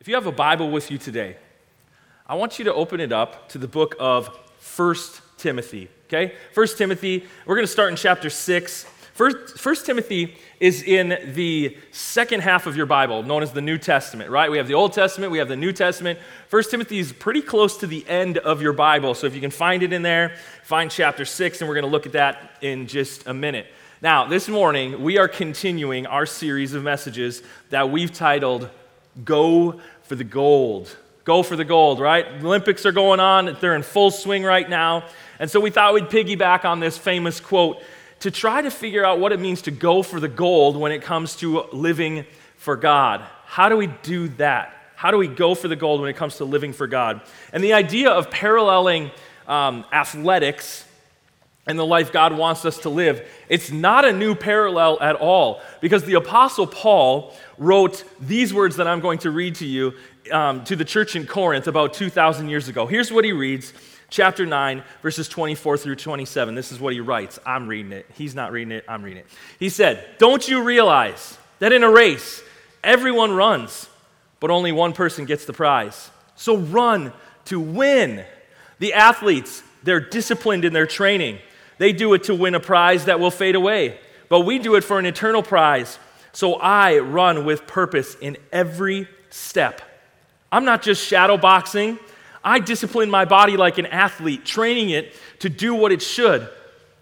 If you have a Bible with you today, I want you to open it up to the book of 1 Timothy. Okay? 1 Timothy, we're going to start in chapter 6. First, First Timothy is in the second half of your Bible, known as the New Testament, right? We have the Old Testament, we have the New Testament. First Timothy is pretty close to the end of your Bible. So if you can find it in there, find chapter 6, and we're going to look at that in just a minute. Now, this morning, we are continuing our series of messages that we've titled Go for the Gold. Go for the gold, right? The Olympics are going on, they're in full swing right now. And so we thought we'd piggyback on this famous quote to try to figure out what it means to go for the gold when it comes to living for God. How do we do that? How do we go for the gold when it comes to living for God? And the idea of paralleling um, athletics and the life God wants us to live, it's not a new parallel at all because the Apostle Paul wrote these words that I'm going to read to you um, to the church in Corinth about 2,000 years ago. Here's what he reads chapter 9, verses 24 through 27. This is what he writes. I'm reading it. He's not reading it, I'm reading it. He said, Don't you realize that in a race, everyone runs, but only one person gets the prize? So run to win. The athletes, they're disciplined in their training. They do it to win a prize that will fade away, but we do it for an eternal prize. So I run with purpose in every step. I'm not just shadow boxing I discipline my body like an athlete, training it to do what it should.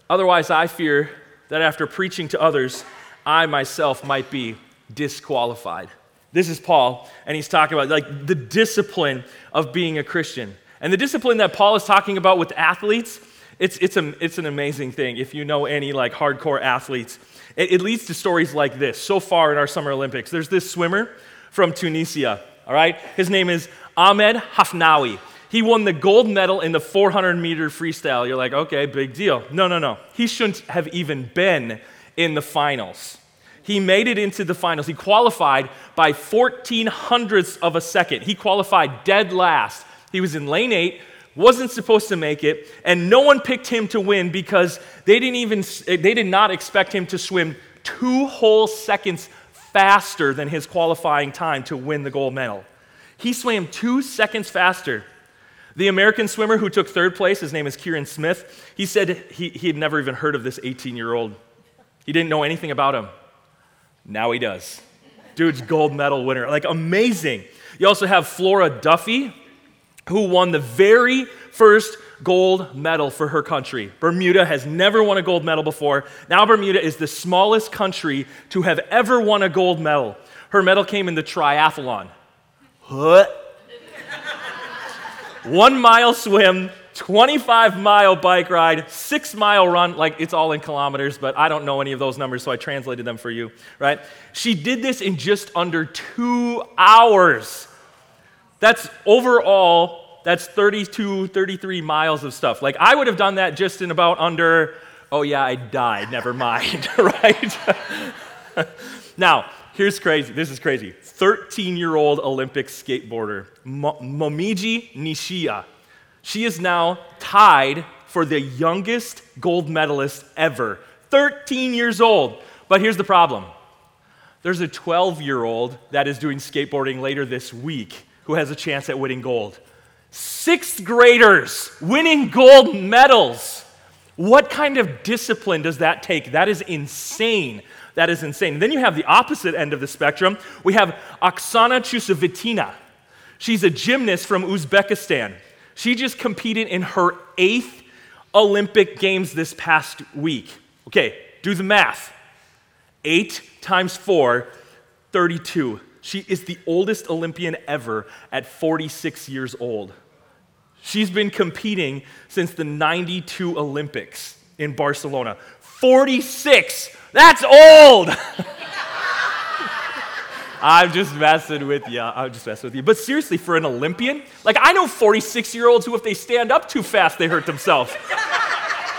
Otherwise, I fear that after preaching to others, I myself might be disqualified. This is Paul, and he's talking about like the discipline of being a Christian. And the discipline that Paul is talking about with athletes, it's, it's, a, it's an amazing thing. If you know any like hardcore athletes, it, it leads to stories like this. So far in our Summer Olympics, there's this swimmer from Tunisia, all right? His name is Ahmed Hafnaoui. He won the gold medal in the 400 meter freestyle. You're like, okay, big deal. No, no, no. He shouldn't have even been in the finals. He made it into the finals. He qualified by 14 hundredths of a second. He qualified dead last. He was in lane eight, wasn't supposed to make it, and no one picked him to win because they didn't even they did not expect him to swim two whole seconds faster than his qualifying time to win the gold medal. He swam two seconds faster the American swimmer who took third place, his name is Kieran Smith, he said he, he had never even heard of this 18 year old. He didn't know anything about him. Now he does. Dude's gold medal winner. Like, amazing. You also have Flora Duffy, who won the very first gold medal for her country. Bermuda has never won a gold medal before. Now, Bermuda is the smallest country to have ever won a gold medal. Her medal came in the triathlon. One mile swim, 25 mile bike ride, six mile run, like it's all in kilometers, but I don't know any of those numbers, so I translated them for you, right? She did this in just under two hours. That's overall, that's 32, 33 miles of stuff. Like I would have done that just in about under, oh yeah, I died, never mind, right? now, here's crazy. This is crazy. 13 year old Olympic skateboarder, Momiji Nishiya. She is now tied for the youngest gold medalist ever. 13 years old. But here's the problem there's a 12 year old that is doing skateboarding later this week who has a chance at winning gold. Sixth graders winning gold medals. What kind of discipline does that take? That is insane. That is insane. Then you have the opposite end of the spectrum. We have Oksana Chusovitina. She's a gymnast from Uzbekistan. She just competed in her eighth Olympic Games this past week. Okay, do the math. Eight times four, 32. She is the oldest Olympian ever at 46 years old. She's been competing since the 92 Olympics in Barcelona. 46 that's old. I'm just messing with you. I'm just messing with you. But seriously, for an Olympian, like I know 46 year olds who, if they stand up too fast, they hurt themselves.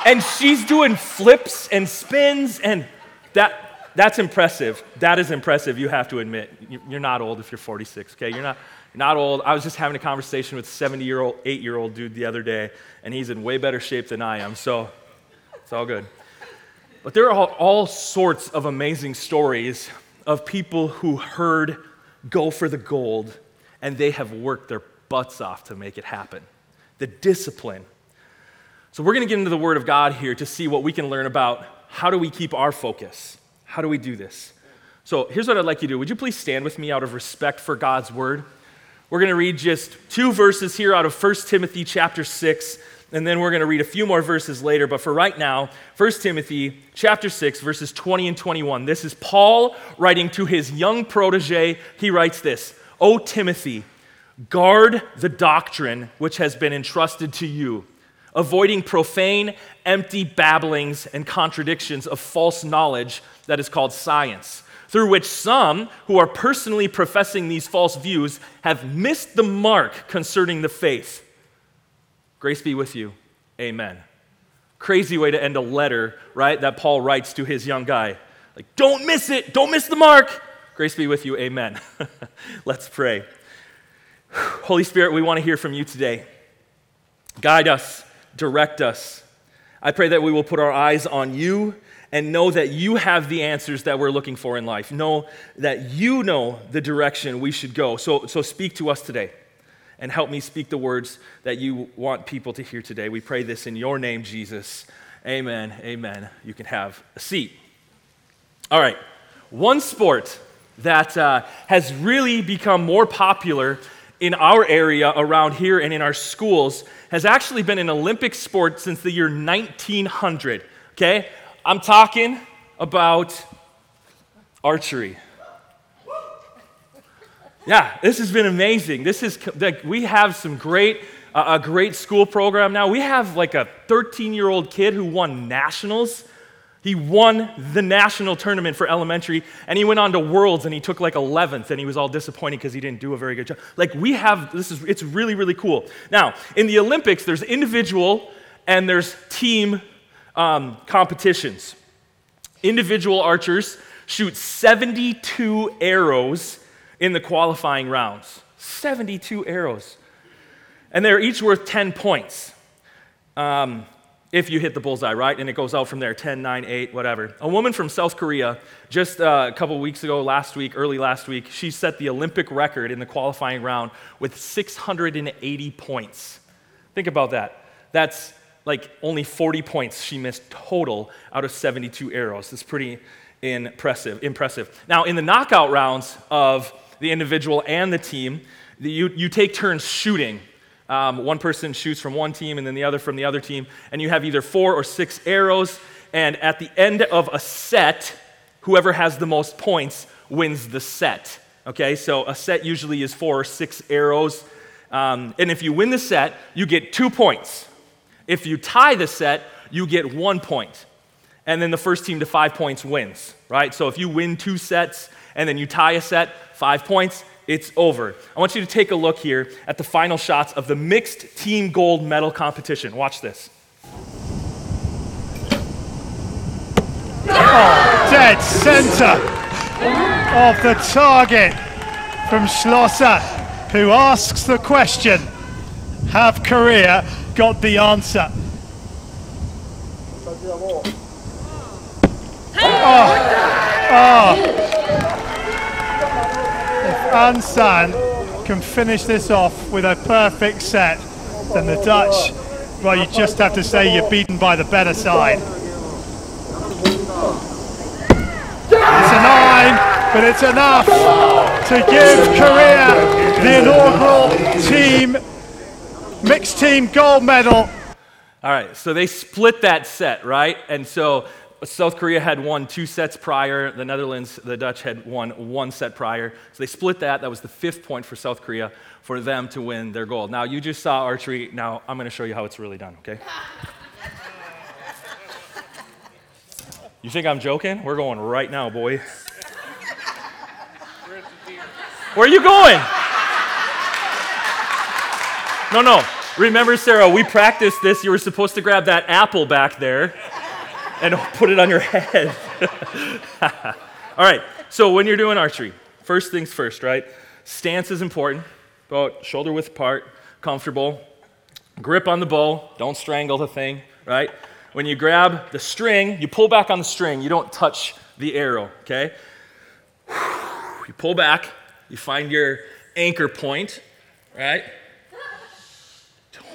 and she's doing flips and spins, and that. That's impressive. That is impressive, you have to admit. You're not old if you're 46, okay? You're not, not old. I was just having a conversation with a 70 year old, 8 year old dude the other day, and he's in way better shape than I am, so it's all good. But there are all sorts of amazing stories of people who heard go for the gold and they have worked their butts off to make it happen. The discipline. So, we're going to get into the Word of God here to see what we can learn about how do we keep our focus? How do we do this? So, here's what I'd like you to do. Would you please stand with me out of respect for God's Word? We're going to read just two verses here out of 1 Timothy chapter 6 and then we're going to read a few more verses later. But for right now, 1 Timothy chapter 6, verses 20 and 21. This is Paul writing to his young protege. He writes this O Timothy, guard the doctrine which has been entrusted to you, avoiding profane, empty babblings and contradictions of false knowledge that is called science. Through which some who are personally professing these false views have missed the mark concerning the faith. Grace be with you. Amen. Crazy way to end a letter, right? That Paul writes to his young guy. Like, don't miss it. Don't miss the mark. Grace be with you. Amen. Let's pray. Holy Spirit, we want to hear from you today. Guide us, direct us. I pray that we will put our eyes on you and know that you have the answers that we're looking for in life. Know that you know the direction we should go. So, so speak to us today and help me speak the words that you want people to hear today. We pray this in your name, Jesus. Amen. Amen. You can have a seat. All right. One sport that uh, has really become more popular in our area around here and in our schools has actually been an Olympic sport since the year 1900. Okay? I'm talking about archery. Yeah, this has been amazing. This is like we have some great uh, a great school program now. We have like a 13-year-old kid who won nationals. He won the national tournament for elementary and he went on to worlds and he took like 11th and he was all disappointed because he didn't do a very good job. Like we have this is it's really really cool. Now, in the Olympics there's individual and there's team um, competitions. Individual archers shoot 72 arrows in the qualifying rounds 72 arrows. And they're each worth 10 points. Um, if you hit the bullseye, right? And it goes out from there 10, 9, 8, whatever. A woman from South Korea, just uh, a couple weeks ago, last week, early last week, she set the Olympic record in the qualifying round with 680 points. Think about that. That's like only 40 points she missed total out of 72 arrows. It's pretty impressive. Impressive. Now, in the knockout rounds of the individual and the team. You, you take turns shooting. Um, one person shoots from one team and then the other from the other team, and you have either four or six arrows. And at the end of a set, whoever has the most points wins the set. Okay, so a set usually is four or six arrows. Um, and if you win the set, you get two points. If you tie the set, you get one point. And then the first team to five points wins, right? So if you win two sets and then you tie a set, five points, it's over. I want you to take a look here at the final shots of the mixed team gold medal competition. Watch this. Oh, dead center of the target from Schloesser, who asks the question Have Korea got the answer? Oh, oh. An San can finish this off with a perfect set, then the Dutch, well, you just have to say you're beaten by the better side. It's a nine, but it's enough to give Korea the inaugural team, mixed team gold medal. All right, so they split that set, right? And so South Korea had won two sets prior. The Netherlands, the Dutch had won one set prior. So they split that. That was the fifth point for South Korea for them to win their gold. Now, you just saw archery. Now, I'm going to show you how it's really done, okay? You think I'm joking? We're going right now, boy. Where are you going? No, no. Remember, Sarah, we practiced this. You were supposed to grab that apple back there and put it on your head. All right, so when you're doing archery, first things first, right? Stance is important, about shoulder width apart, comfortable. Grip on the bow, don't strangle the thing, right? When you grab the string, you pull back on the string, you don't touch the arrow, okay? You pull back, you find your anchor point, right?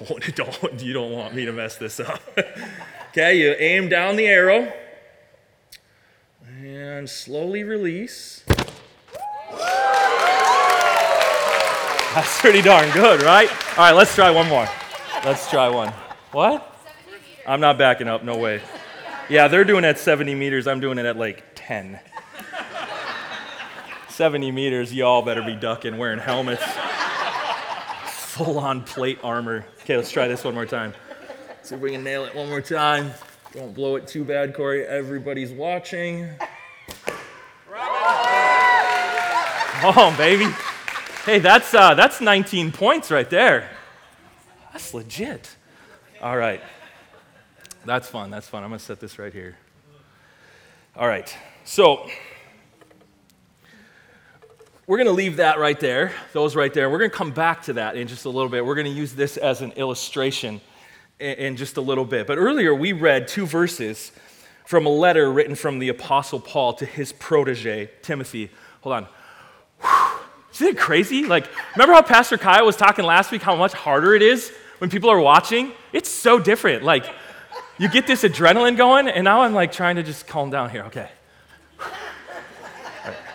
Don't, don't, you don't want me to mess this up. okay, you aim down the arrow and slowly release. That's pretty darn good, right? All right, let's try one more. Let's try one. What? I'm not backing up, no way. Yeah, they're doing it at 70 meters. I'm doing it at like 10. 70 meters, y'all better be ducking, wearing helmets, full on plate armor. Okay, let's try this one more time. See if we can nail it one more time. Don't blow it too bad, Corey. Everybody's watching. Oh, baby. Hey, that's, uh, that's 19 points right there. That's legit. All right. That's fun. That's fun. I'm going to set this right here. All right. So, we're going to leave that right there, those right there. We're going to come back to that in just a little bit. We're going to use this as an illustration in just a little bit. But earlier, we read two verses from a letter written from the Apostle Paul to his protege, Timothy. Hold on. Isn't it crazy? Like, remember how Pastor Kyle was talking last week how much harder it is when people are watching? It's so different. Like, you get this adrenaline going, and now I'm like trying to just calm down here. Okay.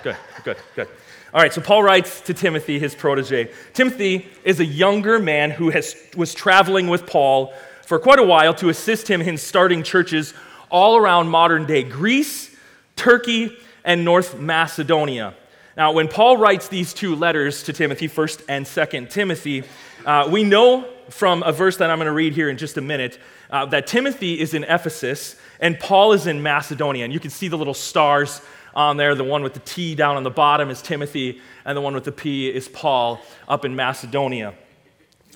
Good, good, good. All right, so Paul writes to Timothy, his protege. Timothy is a younger man who has, was traveling with Paul for quite a while to assist him in starting churches all around modern day Greece, Turkey, and North Macedonia. Now, when Paul writes these two letters to Timothy, 1st and 2nd Timothy, uh, we know from a verse that I'm going to read here in just a minute uh, that Timothy is in Ephesus and Paul is in Macedonia. And you can see the little stars on there. The one with the T down on the bottom is Timothy, and the one with the P is Paul up in Macedonia.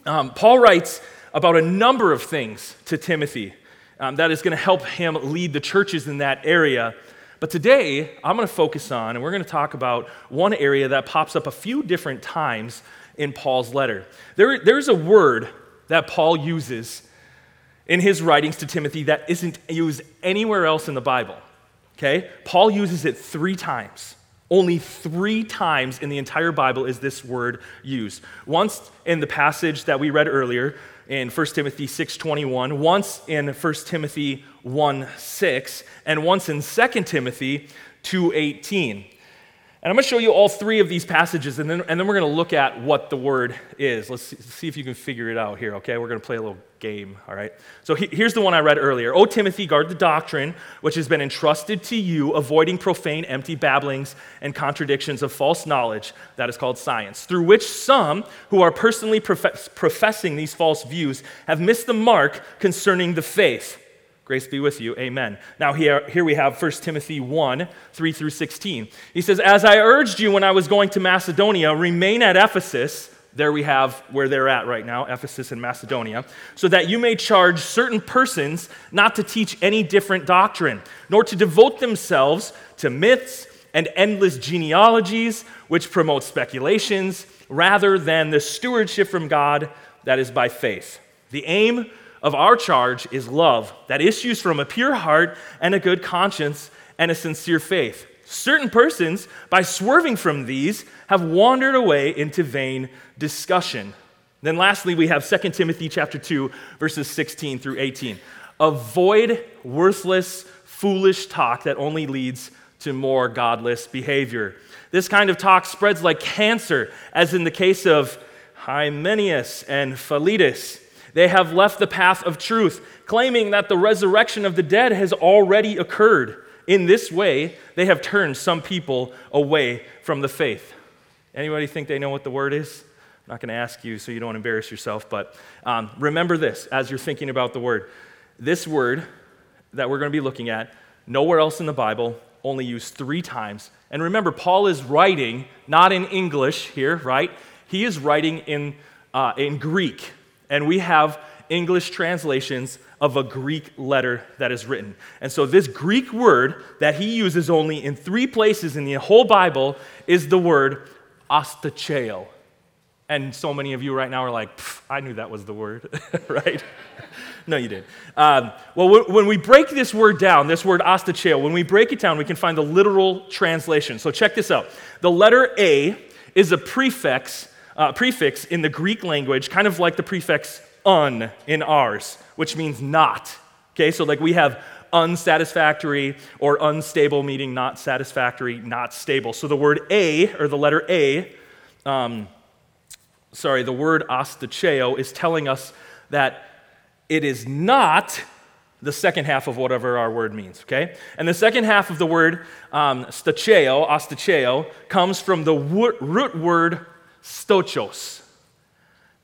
Um, Paul writes about a number of things to Timothy um, that is going to help him lead the churches in that area. But today, I'm going to focus on, and we're going to talk about one area that pops up a few different times in Paul's letter. There, there's a word that Paul uses in his writings to Timothy that isn't used anywhere else in the Bible. Okay? Paul uses it three times. Only three times in the entire Bible is this word used. Once in the passage that we read earlier in 1 Timothy 6:21, once in 1 Timothy 1:6, and once in 2 Timothy 2:18. And I'm going to show you all three of these passages, and then, and then we're going to look at what the word is. Let's see, see if you can figure it out here, okay? We're going to play a little game, all right? So he, here's the one I read earlier. O Timothy, guard the doctrine which has been entrusted to you, avoiding profane, empty babblings and contradictions of false knowledge that is called science, through which some who are personally profess, professing these false views have missed the mark concerning the faith. Grace be with you. Amen. Now, here, here we have 1 Timothy 1 3 through 16. He says, As I urged you when I was going to Macedonia, remain at Ephesus. There we have where they're at right now, Ephesus and Macedonia, so that you may charge certain persons not to teach any different doctrine, nor to devote themselves to myths and endless genealogies, which promote speculations, rather than the stewardship from God that is by faith. The aim of our charge is love that issues from a pure heart and a good conscience and a sincere faith. Certain persons, by swerving from these, have wandered away into vain discussion. Then lastly, we have 2 Timothy chapter 2, verses 16 through 18. Avoid worthless, foolish talk that only leads to more godless behavior. This kind of talk spreads like cancer, as in the case of Hymenaeus and Philetus they have left the path of truth, claiming that the resurrection of the dead has already occurred. In this way, they have turned some people away from the faith. Anybody think they know what the word is? I'm not going to ask you so you don't embarrass yourself, but um, remember this as you're thinking about the word. This word that we're going to be looking at, nowhere else in the Bible, only used three times. And remember, Paul is writing not in English here, right? He is writing in, uh, in Greek and we have English translations of a Greek letter that is written. And so, this Greek word that he uses only in three places in the whole Bible is the word astacheo. And so many of you right now are like, I knew that was the word, right? no, you didn't. Um, well, when we break this word down, this word astacheo, when we break it down, we can find the literal translation. So check this out. The letter A is a prefix uh, prefix in the Greek language, kind of like the prefix un in ours, which means not. Okay, so like we have unsatisfactory or unstable, meaning not satisfactory, not stable. So the word a, or the letter a, um, sorry, the word astacheo is telling us that it is not the second half of whatever our word means, okay? And the second half of the word um, stacheo, astacheo, comes from the root word stochos,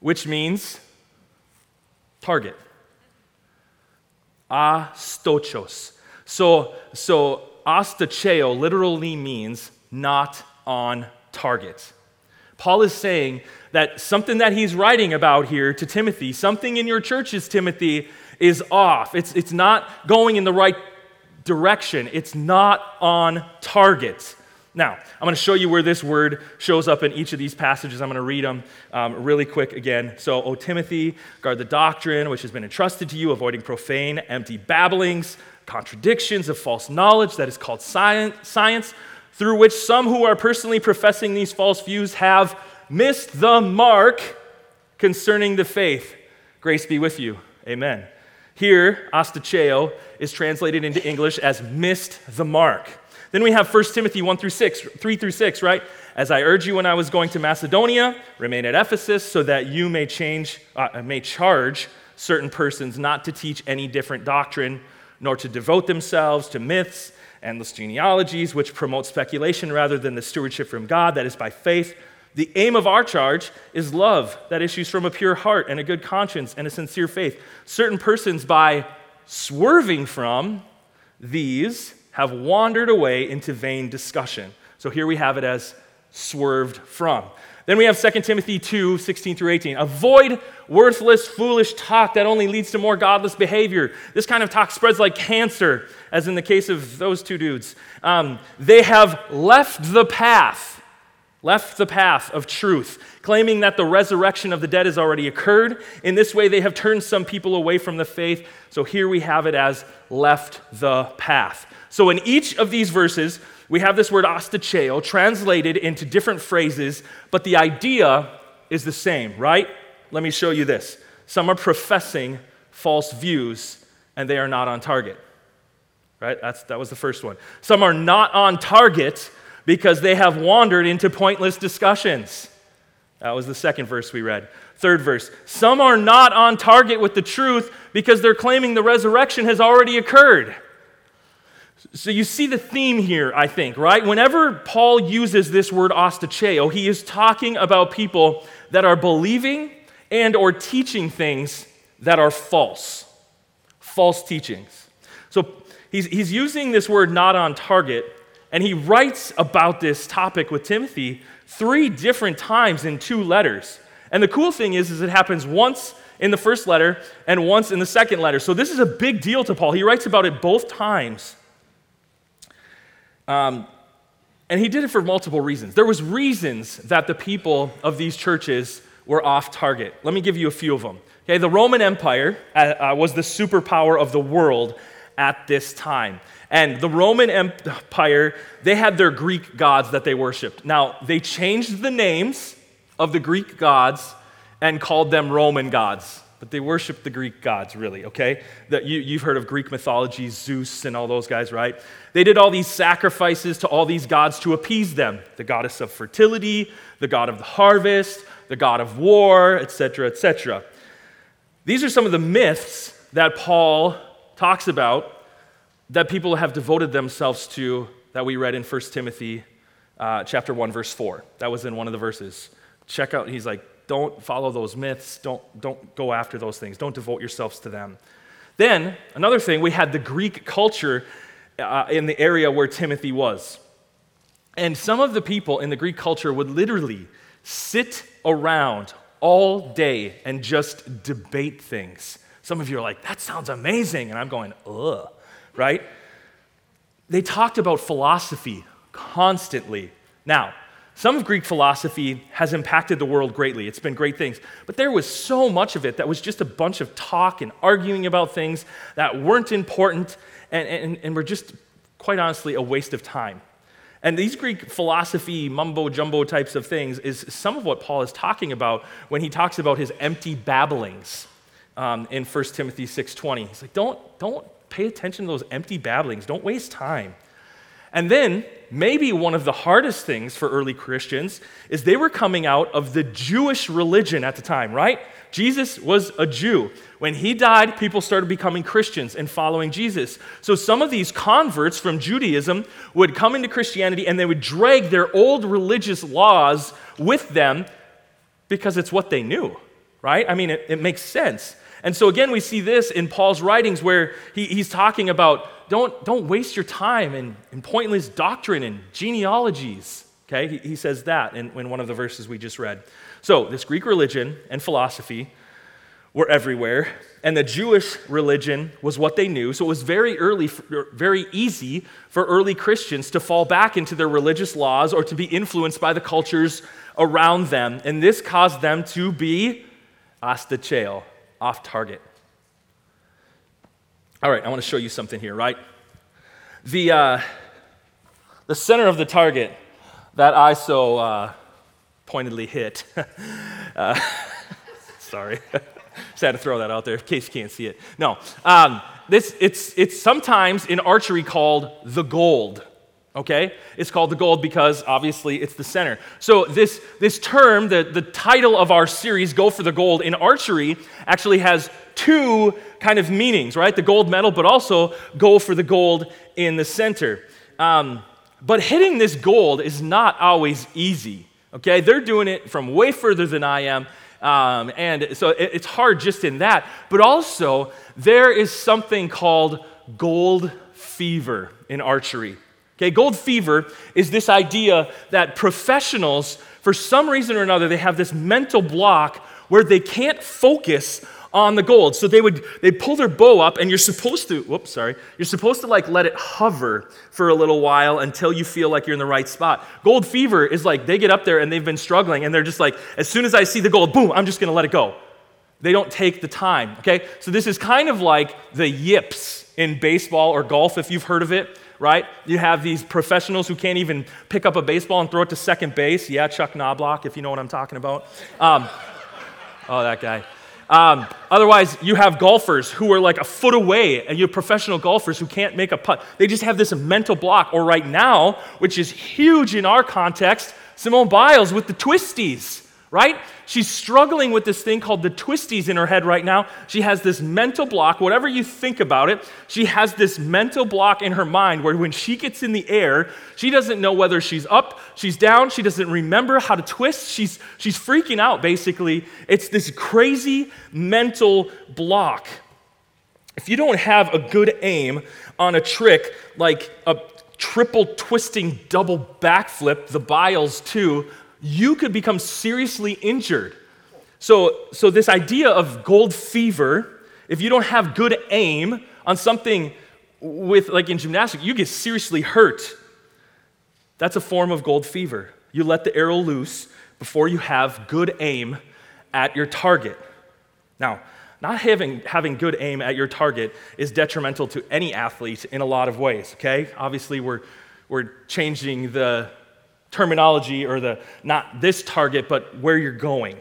which means target. Astochos. So, so astacheo literally means not on target. Paul is saying that something that he's writing about here to Timothy, something in your churches, Timothy, is off. It's, it's not going in the right direction. It's not on target. Now, I'm going to show you where this word shows up in each of these passages. I'm going to read them um, really quick again. So, O Timothy, guard the doctrine which has been entrusted to you, avoiding profane, empty babblings, contradictions of false knowledge that is called science, science, through which some who are personally professing these false views have missed the mark concerning the faith. Grace be with you. Amen. Here, astacheo is translated into English as missed the mark. Then we have 1 Timothy 1 through 6, 3 through 6, right? As I urge you when I was going to Macedonia, remain at Ephesus so that you may change, uh, may charge certain persons not to teach any different doctrine, nor to devote themselves to myths, endless genealogies, which promote speculation rather than the stewardship from God that is by faith. The aim of our charge is love that issues from a pure heart and a good conscience and a sincere faith. Certain persons, by swerving from these, have wandered away into vain discussion. So here we have it as swerved from. Then we have 2 Timothy 2 16 through 18. Avoid worthless, foolish talk that only leads to more godless behavior. This kind of talk spreads like cancer, as in the case of those two dudes. Um, they have left the path, left the path of truth, claiming that the resurrection of the dead has already occurred. In this way, they have turned some people away from the faith. So here we have it as left the path. So in each of these verses, we have this word astacheo translated into different phrases, but the idea is the same, right? Let me show you this. Some are professing false views and they are not on target. Right? That's, that was the first one. Some are not on target because they have wandered into pointless discussions. That was the second verse we read. Third verse. Some are not on target with the truth because they're claiming the resurrection has already occurred. So you see the theme here, I think, right? Whenever Paul uses this word ostacheo, he is talking about people that are believing and or teaching things that are false. False teachings. So he's, he's using this word not on target, and he writes about this topic with Timothy three different times in two letters. And the cool thing is, is it happens once in the first letter and once in the second letter. So this is a big deal to Paul. He writes about it both times. Um, and he did it for multiple reasons. There was reasons that the people of these churches were off target. Let me give you a few of them. Okay, the Roman Empire uh, uh, was the superpower of the world at this time. And the Roman Empire, they had their Greek gods that they worshiped. Now, they changed the names of the Greek gods and called them Roman gods but they worshiped the Greek gods, really, okay? That you, you've heard of Greek mythology, Zeus and all those guys, right? They did all these sacrifices to all these gods to appease them the goddess of fertility, the god of the harvest, the god of war, etc., etc. These are some of the myths that Paul talks about that people have devoted themselves to that we read in 1 Timothy uh, chapter 1, verse 4. That was in one of the verses. Check out, he's like, don't follow those myths. Don't, don't go after those things. Don't devote yourselves to them. Then, another thing, we had the Greek culture uh, in the area where Timothy was. And some of the people in the Greek culture would literally sit around all day and just debate things. Some of you are like, that sounds amazing. And I'm going, ugh, right? They talked about philosophy constantly. Now, some of Greek philosophy has impacted the world greatly. It's been great things. But there was so much of it that was just a bunch of talk and arguing about things that weren't important and, and, and were just, quite honestly, a waste of time. And these Greek philosophy, mumbo jumbo types of things is some of what Paul is talking about when he talks about his empty babblings um, in 1 Timothy 6.20. He's like, don't, don't pay attention to those empty babblings. Don't waste time. And then, maybe one of the hardest things for early Christians is they were coming out of the Jewish religion at the time, right? Jesus was a Jew. When he died, people started becoming Christians and following Jesus. So some of these converts from Judaism would come into Christianity and they would drag their old religious laws with them because it's what they knew, right? I mean, it, it makes sense. And so again, we see this in Paul's writings where he, he's talking about don't, don't waste your time in, in pointless doctrine and genealogies. Okay, he, he says that in, in one of the verses we just read. So, this Greek religion and philosophy were everywhere, and the Jewish religion was what they knew. So, it was very early, very easy for early Christians to fall back into their religious laws or to be influenced by the cultures around them. And this caused them to be astacheo, off target. All right, I want to show you something here, right? The, uh, the center of the target that I so uh, pointedly hit. uh, sorry. Just had to throw that out there in case you can't see it. No. Um, this, it's, it's sometimes in archery called the gold. Okay? It's called the gold because obviously it's the center. So, this, this term, the, the title of our series, Go for the Gold, in archery actually has two kind of meanings, right? The gold medal, but also go for the gold in the center. Um, but hitting this gold is not always easy. Okay, they're doing it from way further than I am. Um, and so it, it's hard just in that. But also, there is something called gold fever in archery. Okay, gold fever is this idea that professionals, for some reason or another, they have this mental block where they can't focus on the gold. So they would they pull their bow up, and you're supposed to, whoops, sorry, you're supposed to like let it hover for a little while until you feel like you're in the right spot. Gold fever is like they get up there and they've been struggling, and they're just like, as soon as I see the gold, boom, I'm just gonna let it go. They don't take the time. Okay? So this is kind of like the yips in baseball or golf, if you've heard of it right? You have these professionals who can't even pick up a baseball and throw it to second base. Yeah, Chuck Knobloch, if you know what I'm talking about. Um, oh, that guy. Um, otherwise, you have golfers who are like a foot away, and you have professional golfers who can't make a putt. They just have this mental block. Or right now, which is huge in our context, Simone Biles with the twisties right? She's struggling with this thing called the twisties in her head right now. She has this mental block. Whatever you think about it, she has this mental block in her mind where when she gets in the air, she doesn't know whether she's up, she's down, she doesn't remember how to twist. She's, she's freaking out, basically. It's this crazy mental block. If you don't have a good aim on a trick like a triple twisting double backflip, the Biles II, you could become seriously injured. So, so this idea of gold fever, if you don't have good aim on something with, like in gymnastics, you get seriously hurt. That's a form of gold fever. You let the arrow loose before you have good aim at your target. Now, not having, having good aim at your target is detrimental to any athlete in a lot of ways, okay? Obviously, we're, we're changing the, terminology or the not this target, but where you're going.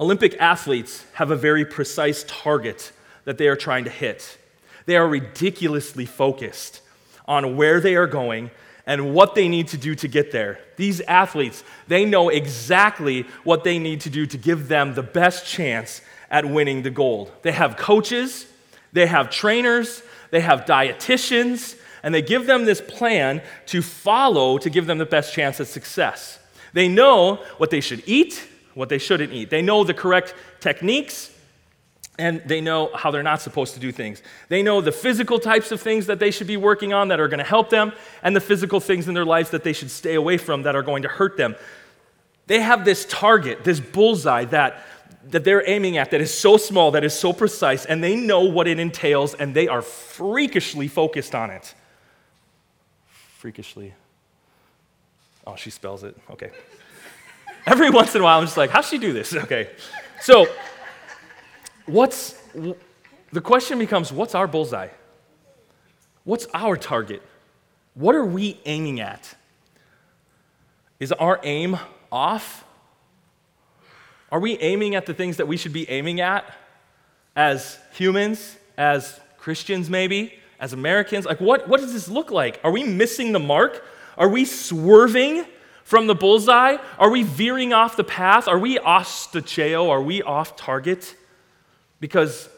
Olympic athletes have a very precise target that they are trying to hit. They are ridiculously focused on where they are going and what they need to do to get there. These athletes, they know exactly what they need to do to give them the best chance at winning the gold. They have coaches, they have trainers, they have dietitians, and they give them this plan to follow to give them the best chance at success. They know what they should eat, what they shouldn't eat. They know the correct techniques, and they know how they're not supposed to do things. They know the physical types of things that they should be working on that are going to help them, and the physical things in their lives that they should stay away from that are going to hurt them. They have this target, this bullseye that, that they're aiming at that is so small, that is so precise, and they know what it entails, and they are freakishly focused on it freakishly. Oh, she spells it. Okay. Every once in a while, I'm just like, how's she do this? Okay. So, what's the question becomes what's our bullseye? What's our target? what are we aiming at? Is our aim off? Are we aiming at the things that we should be aiming at as humans, as Christians, maybe, as Americans? Like, what, what does this look like? Are we missing the mark? Are we swerving from the bullseye? Are we veering off the path? Are we ostacheo? Are we off target? Because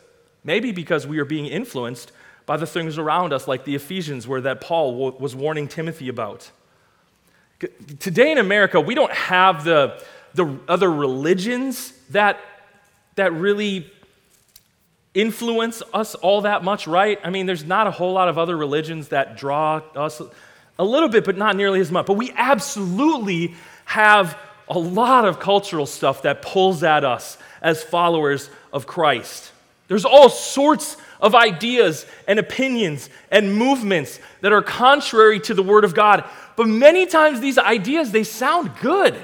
maybe because we are being influenced by the things around us, like the Ephesians, where that Paul was warning Timothy about. Today in America, we don't have the, the other religions that, that really influence us all that much, right? I mean, there's not a whole lot of other religions that draw us a little bit, but not nearly as much. But we absolutely have a lot of cultural stuff that pulls at us as followers of Christ. There's all sorts of ideas and opinions and movements that are contrary to the Word of God. But many times these ideas, they sound good.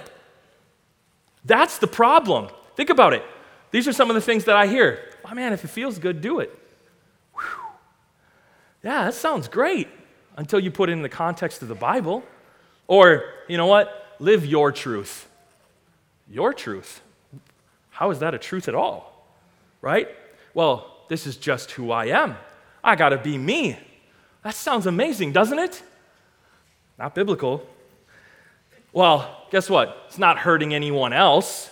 That's the problem. Think about it. These are some of the things that I hear. Oh man, if it feels good, do it. Whew. Yeah, that sounds great until you put it in the context of the Bible. Or, you know what? Live your truth. Your truth. How is that a truth at all? Right? Well, this is just who I am. I got to be me. That sounds amazing, doesn't it? Not biblical. Well, guess what? It's not hurting anyone else.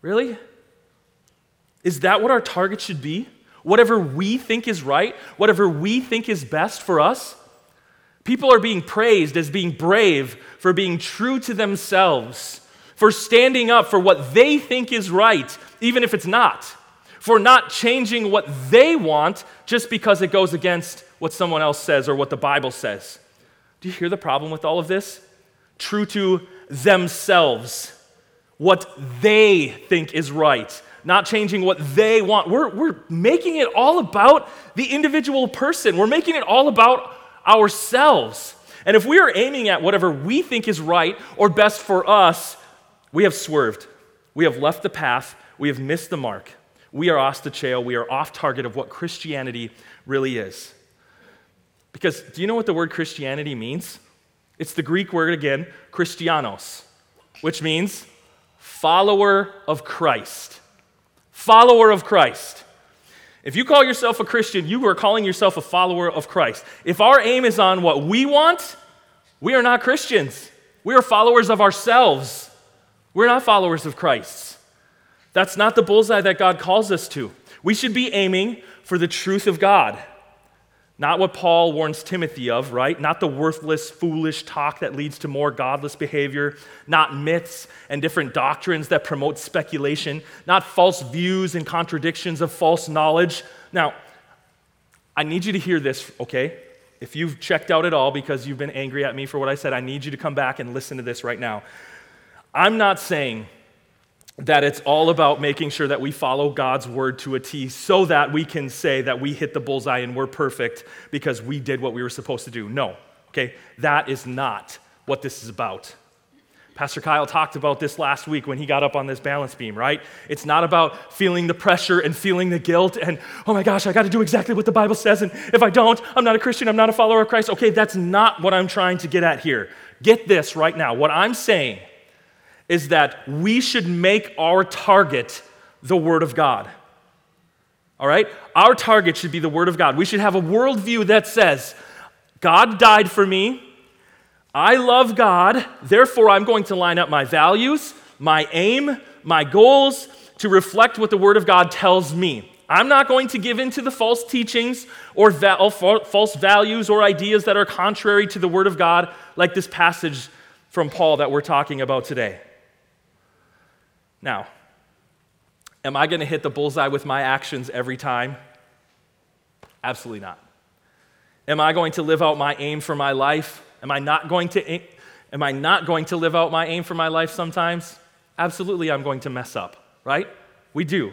Really? Is that what our target should be? Whatever we think is right, whatever we think is best for us? People are being praised as being brave for being true to themselves, for standing up for what they think is right, even if it's not, for not changing what they want just because it goes against what someone else says or what the Bible says. Do you hear the problem with all of this? True to themselves, what they think is right, not changing what they want. We're, we're making it all about the individual person, we're making it all about ourselves. And if we are aiming at whatever we think is right or best for us, we have swerved. We have left the path. We have missed the mark. We are ostacheo. We are off target of what Christianity really is. Because do you know what the word Christianity means? It's the Greek word again, Christianos, which means follower of Christ. Follower of Christ. If you call yourself a Christian, you are calling yourself a follower of Christ. If our aim is on what we want, we are not Christians. We are followers of ourselves. We're not followers of Christ. That's not the bullseye that God calls us to. We should be aiming for the truth of God. Not what Paul warns Timothy of, right? Not the worthless, foolish talk that leads to more godless behavior, not myths and different doctrines that promote speculation, not false views and contradictions of false knowledge. Now, I need you to hear this, okay? If you've checked out at all because you've been angry at me for what I said, I need you to come back and listen to this right now. I'm not saying that it's all about making sure that we follow God's word to a T so that we can say that we hit the bullseye and we're perfect because we did what we were supposed to do. No, okay? That is not what this is about. Pastor Kyle talked about this last week when he got up on this balance beam, right? It's not about feeling the pressure and feeling the guilt and, oh my gosh, I got to do exactly what the Bible says, and if I don't, I'm not a Christian, I'm not a follower of Christ. Okay, that's not what I'm trying to get at here. Get this right now. What I'm saying is that we should make our target the Word of God. All right? Our target should be the Word of God. We should have a worldview that says, God died for me. I love God. Therefore, I'm going to line up my values, my aim, my goals to reflect what the Word of God tells me. I'm not going to give in to the false teachings or va- false values or ideas that are contrary to the Word of God, like this passage from Paul that we're talking about today. Now, am I going to hit the bullseye with my actions every time? Absolutely not. Am I going to live out my aim for my life? Am I not going to am I not going to live out my aim for my life sometimes? Absolutely I'm going to mess up, right? We do.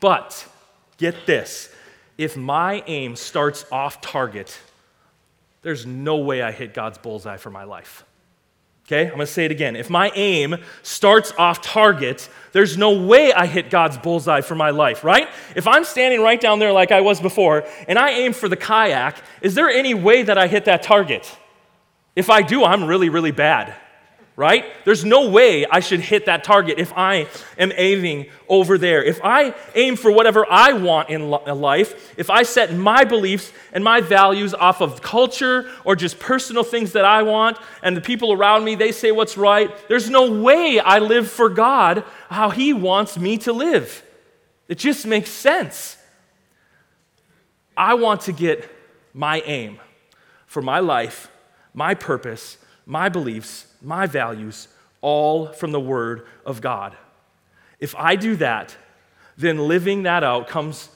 But get this. If my aim starts off target, there's no way I hit God's bullseye for my life. Okay, I'm gonna say it again. If my aim starts off target, there's no way I hit God's bullseye for my life, right? If I'm standing right down there like I was before and I aim for the kayak, is there any way that I hit that target? If I do, I'm really, really bad right? There's no way I should hit that target if I am aiming over there. If I aim for whatever I want in life, if I set my beliefs and my values off of culture or just personal things that I want, and the people around me, they say what's right, there's no way I live for God how He wants me to live. It just makes sense. I want to get my aim for my life, my purpose, my beliefs, my values, all from the Word of God. If I do that, then living that out comes,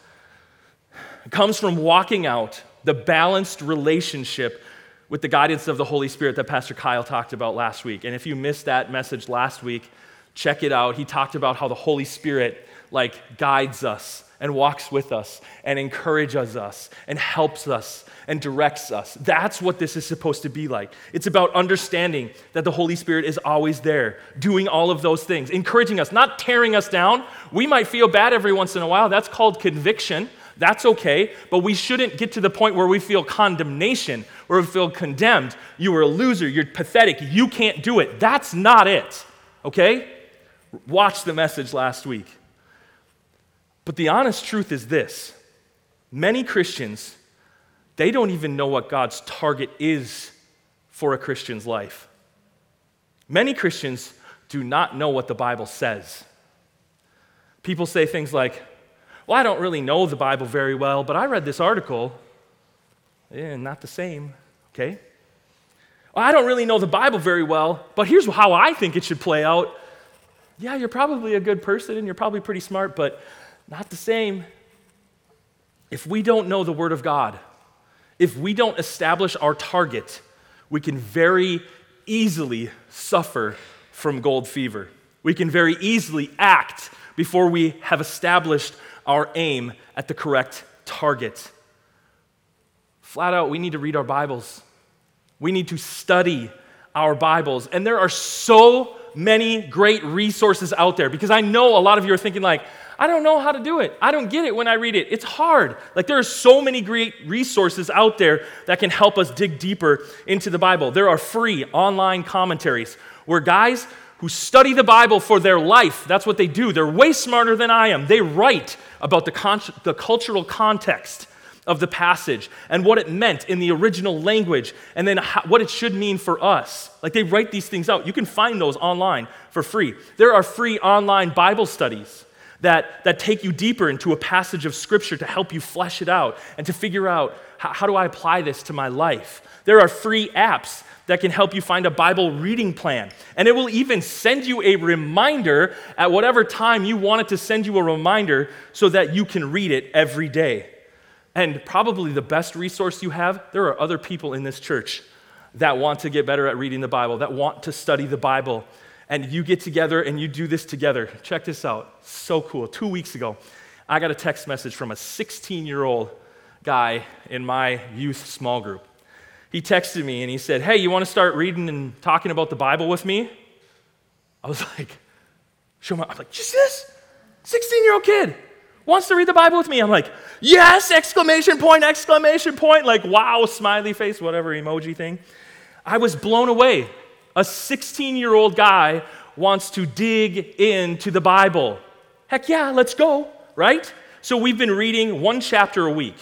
comes from walking out the balanced relationship with the guidance of the Holy Spirit that Pastor Kyle talked about last week. And if you missed that message last week, check it out. He talked about how the Holy Spirit like guides us and walks with us and encourages us and helps us and directs us. That's what this is supposed to be like. It's about understanding that the Holy Spirit is always there, doing all of those things, encouraging us, not tearing us down. We might feel bad every once in a while. That's called conviction. That's okay, but we shouldn't get to the point where we feel condemnation, where we feel condemned. You are a loser, you're pathetic, you can't do it. That's not it, okay? Watch the message last week. But the honest truth is this many Christians, they don't even know what God's target is for a Christian's life. Many Christians do not know what the Bible says. People say things like, Well, I don't really know the Bible very well, but I read this article. Yeah, not the same, okay? Well, I don't really know the Bible very well, but here's how I think it should play out. Yeah, you're probably a good person and you're probably pretty smart, but not the same. If we don't know the Word of God, if we don't establish our target, we can very easily suffer from gold fever. We can very easily act before we have established our aim at the correct target. Flat out, we need to read our Bibles. We need to study our Bibles. And there are so many great resources out there because I know a lot of you are thinking, like, I don't know how to do it. I don't get it when I read it. It's hard. Like, there are so many great resources out there that can help us dig deeper into the Bible. There are free online commentaries where guys who study the Bible for their life, that's what they do. They're way smarter than I am. They write about the, con- the cultural context of the passage and what it meant in the original language and then how, what it should mean for us. Like they write these things out. You can find those online for free. There are free online Bible studies that, that take you deeper into a passage of Scripture to help you flesh it out and to figure out how, how do I apply this to my life. There are free apps that can help you find a Bible reading plan. And it will even send you a reminder at whatever time you want it to send you a reminder so that you can read it every day. And probably the best resource you have, there are other people in this church that want to get better at reading the Bible, that want to study the Bible and you get together and you do this together. Check this out. So cool. Two weeks ago, I got a text message from a 16 year old guy in my youth small group. He texted me and he said, Hey, you want to start reading and talking about the Bible with me? I was like, Show my, I'm like, just this 16 year old kid wants to read the Bible with me. I'm like, Yes! Exclamation point, exclamation point, like, wow, smiley face, whatever emoji thing. I was blown away a 16 year old guy wants to dig into the Bible. Heck yeah, let's go, right? So we've been reading one chapter a week.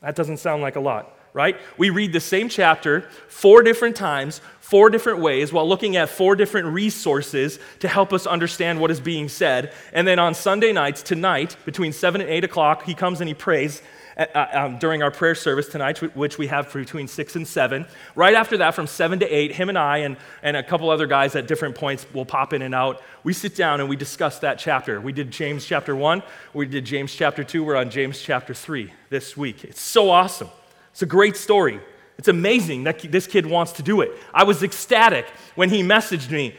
That doesn't sound like a lot, right? We read the same chapter four different times, four different ways, while looking at four different resources to help us understand what is being said. And then on Sunday nights, tonight, between 7 and 8 o'clock, he comes and he prays uh, um, during our prayer service tonight, which we have between 6 and 7. Right after that, from 7 to 8, him and I and, and a couple other guys at different points will pop in and out. We sit down and we discuss that chapter. We did James chapter 1, we did James chapter 2, we're on James chapter 3 this week. It's so awesome. It's a great story. It's amazing that this kid wants to do it. I was ecstatic when he messaged me,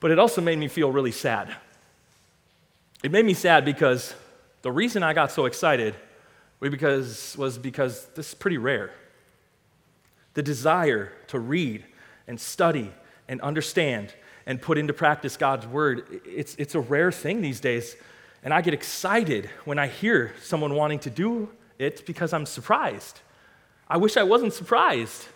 but it also made me feel really sad. It made me sad because the reason I got so excited because, was because this is pretty rare. The desire to read and study and understand and put into practice God's word, it's, it's a rare thing these days. And I get excited when I hear someone wanting to do it because I'm surprised. I wish I wasn't surprised.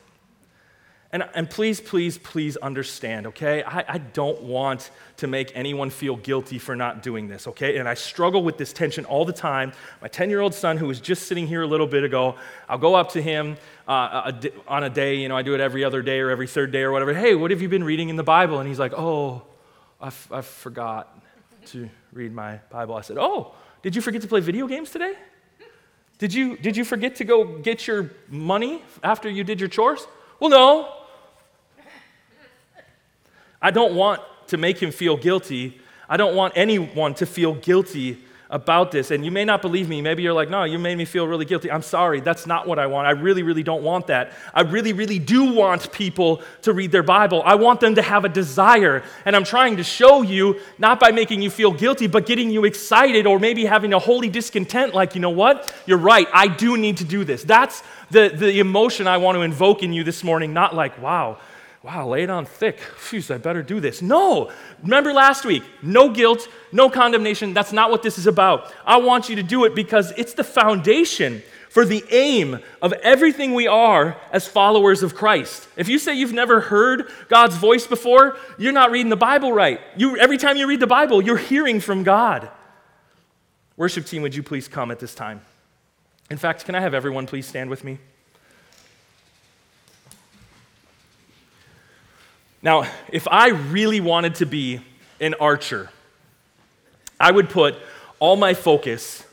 And, and please, please, please understand, okay? I, I don't want to make anyone feel guilty for not doing this, okay? And I struggle with this tension all the time. My 10 year old son, who was just sitting here a little bit ago, I'll go up to him uh, a, on a day, you know, I do it every other day or every third day or whatever. Hey, what have you been reading in the Bible? And he's like, oh, I, f- I forgot to read my Bible. I said, oh, did you forget to play video games today? Did you, did you forget to go get your money after you did your chores? Well, no. I don't want to make him feel guilty. I don't want anyone to feel guilty about this. And you may not believe me. Maybe you're like, no, you made me feel really guilty. I'm sorry. That's not what I want. I really, really don't want that. I really, really do want people to read their Bible. I want them to have a desire. And I'm trying to show you, not by making you feel guilty, but getting you excited or maybe having a holy discontent, like, you know what? You're right. I do need to do this. That's the, the emotion I want to invoke in you this morning, not like, wow wow, lay it on thick. Phew, I better do this. No. Remember last week, no guilt, no condemnation. That's not what this is about. I want you to do it because it's the foundation for the aim of everything we are as followers of Christ. If you say you've never heard God's voice before, you're not reading the Bible right. You, every time you read the Bible, you're hearing from God. Worship team, would you please come at this time? In fact, can I have everyone please stand with me? Now, if I really wanted to be an archer, I would put all my focus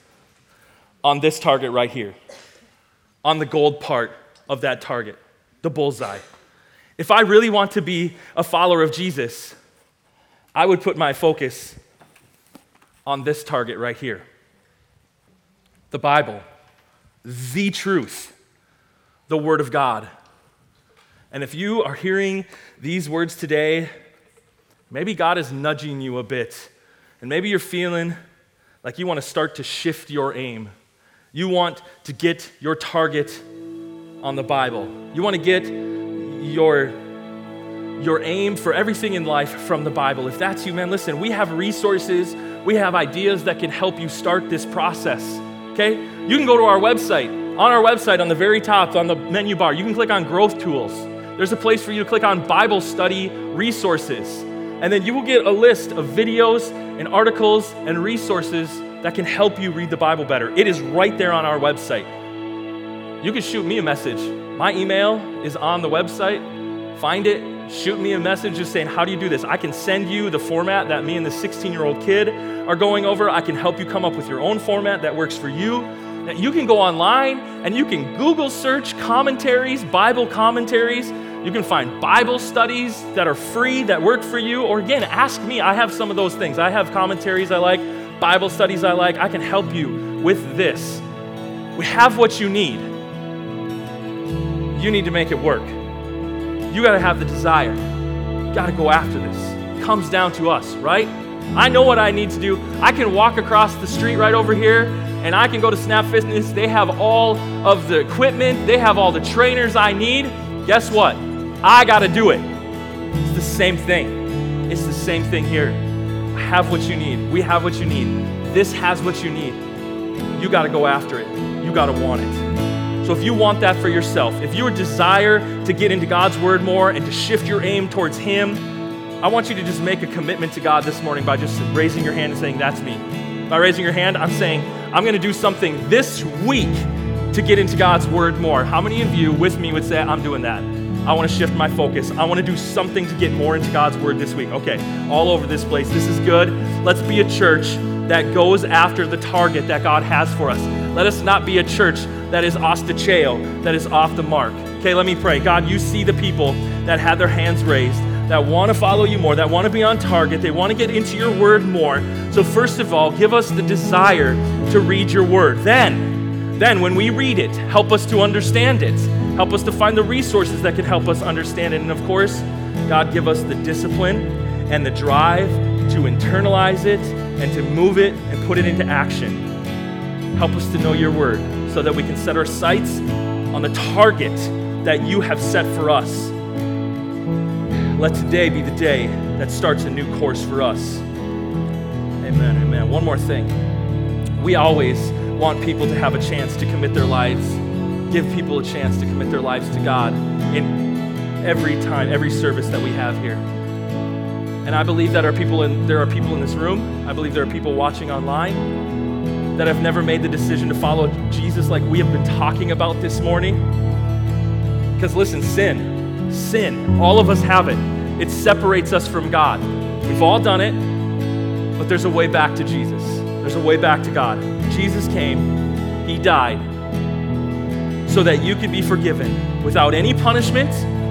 on this target right here, on the gold part of that target, the bullseye. If I really want to be a follower of Jesus, I would put my focus on this target right here the Bible, the truth, the Word of God. And if you are hearing these words today, maybe God is nudging you a bit. And maybe you're feeling like you want to start to shift your aim. You want to get your target on the Bible. You want to get your your aim for everything in life from the Bible. If that's you, man, listen, we have resources, we have ideas that can help you start this process. Okay? You can go to our website. On our website, on the very top, on the menu bar, you can click on Growth Tools there's a place for you to click on Bible study resources. And then you will get a list of videos and articles and resources that can help you read the Bible better. It is right there on our website. You can shoot me a message. My email is on the website. Find it, shoot me a message just saying, How do you do this? I can send you the format that me and the 16 year old kid are going over. I can help you come up with your own format that works for you. You can go online and you can Google search commentaries, Bible commentaries you can find Bible studies that are free that work for you. Or again, ask me. I have some of those things. I have commentaries I like, Bible studies I like. I can help you with this. We have what you need. You need to make it work. You got to have the desire. You got to go after this. It comes down to us, right? I know what I need to do. I can walk across the street right over here and I can go to Snap Fitness. They have all of the equipment, they have all the trainers I need. Guess what? I got to do it. It's the same thing. It's the same thing here. I have what you need. We have what you need. This has what you need. You got to go after it. You got to want it. So if you want that for yourself, if you desire to get into God's word more and to shift your aim towards Him, I want you to just make a commitment to God this morning by just raising your hand and saying, That's me. By raising your hand, I'm saying, I'm going to do something this week to get into God's word more. How many of you with me would say, I'm doing that? I want to shift my focus. I want to do something to get more into God's word this week. Okay, all over this place. This is good. Let's be a church that goes after the target that God has for us. Let us not be a church that is astocheo, that is off the mark. Okay, let me pray. God, you see the people that have their hands raised, that want to follow you more, that want to be on target, they want to get into your word more. So, first of all, give us the desire to read your word. Then, then when we read it, help us to understand it. Help us to find the resources that can help us understand it. And of course, God, give us the discipline and the drive to internalize it and to move it and put it into action. Help us to know your word so that we can set our sights on the target that you have set for us. let today be the day that starts a new course for us. Amen, amen. One more thing. We always want people to have a chance to commit their lives, give people a chance to commit their lives to God in every time, every service that we have here. And I believe that are people in, there are people in this room, I believe there are people watching online that have never made the decision to follow Jesus like we have been talking about this morning. Because listen, sin, sin, all of us have it. It separates us from God. We've all done it, but there's a way back to Jesus. There's a way back to God. Jesus came, He died, so that you could be forgiven without any punishment,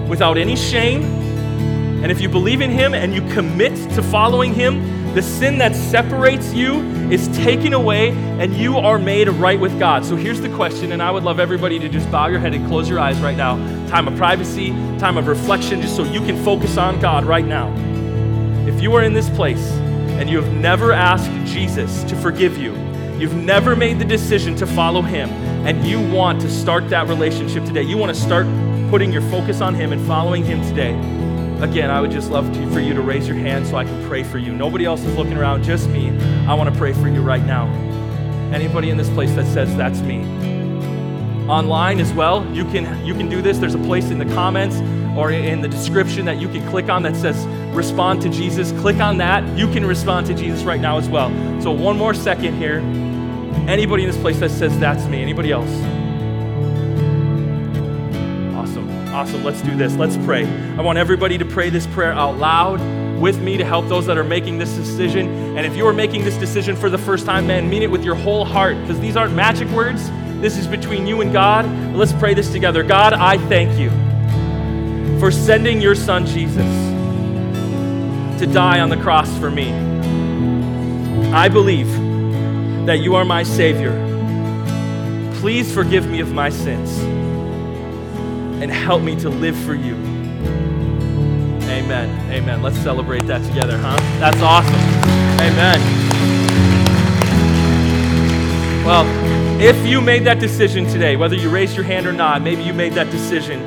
without any shame. And if you believe in Him and you commit to following Him, the sin that separates you is taken away and you are made right with God. So here's the question, and I would love everybody to just bow your head and close your eyes right now. Time of privacy, time of reflection, just so you can focus on God right now. If you are in this place and you have never asked Jesus to forgive you, you've never made the decision to follow Him, and you want to start that relationship today, you want to start putting your focus on Him and following Him today, again, I would just love to, for you to raise your hand so I can pray for you. Nobody else is looking around, just me. I want to pray for you right now. Anybody in this place that says that's me. Online as well, you can you can do this. There's a place in the comments or in the description that you can click on that says respond to Jesus. Click on that. You can respond to Jesus right now as well. So one more second here. Anybody in this place that says that's me? Anybody else? Awesome. Awesome. Let's do this. Let's pray. I want everybody to pray this prayer out loud with me to help those that are making this decision. And if you are making this decision for the first time, man, mean it with your whole heart because these aren't magic words. This is between you and God. Let's pray this together. God, I thank you for sending your son Jesus to die on the cross for me. I believe that you are my Savior. Please forgive me of my sins and help me to live for you. Amen. Amen. Let's celebrate that together, huh? That's awesome. Amen. Well, if you made that decision today, whether you raised your hand or not, maybe you made that decision.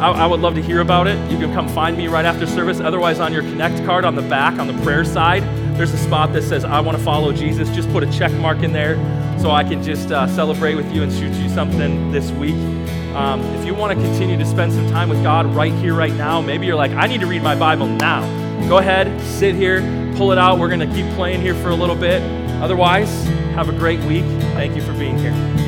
I, I, would love to hear about it. You can come find me right after service. Otherwise, on your Connect card on the back, on the prayer side, there's a spot that says, I want to follow Jesus. Just put a check mark in there so I can just uh, celebrate with you and shoot you something this week. Um, if you want to continue to spend some time with God right here, right now, maybe you're like, I need to read my Bible now. Go ahead, sit here, pull it out. We're going to keep playing here for a little bit. Otherwise, have a great week. Thank you for being here.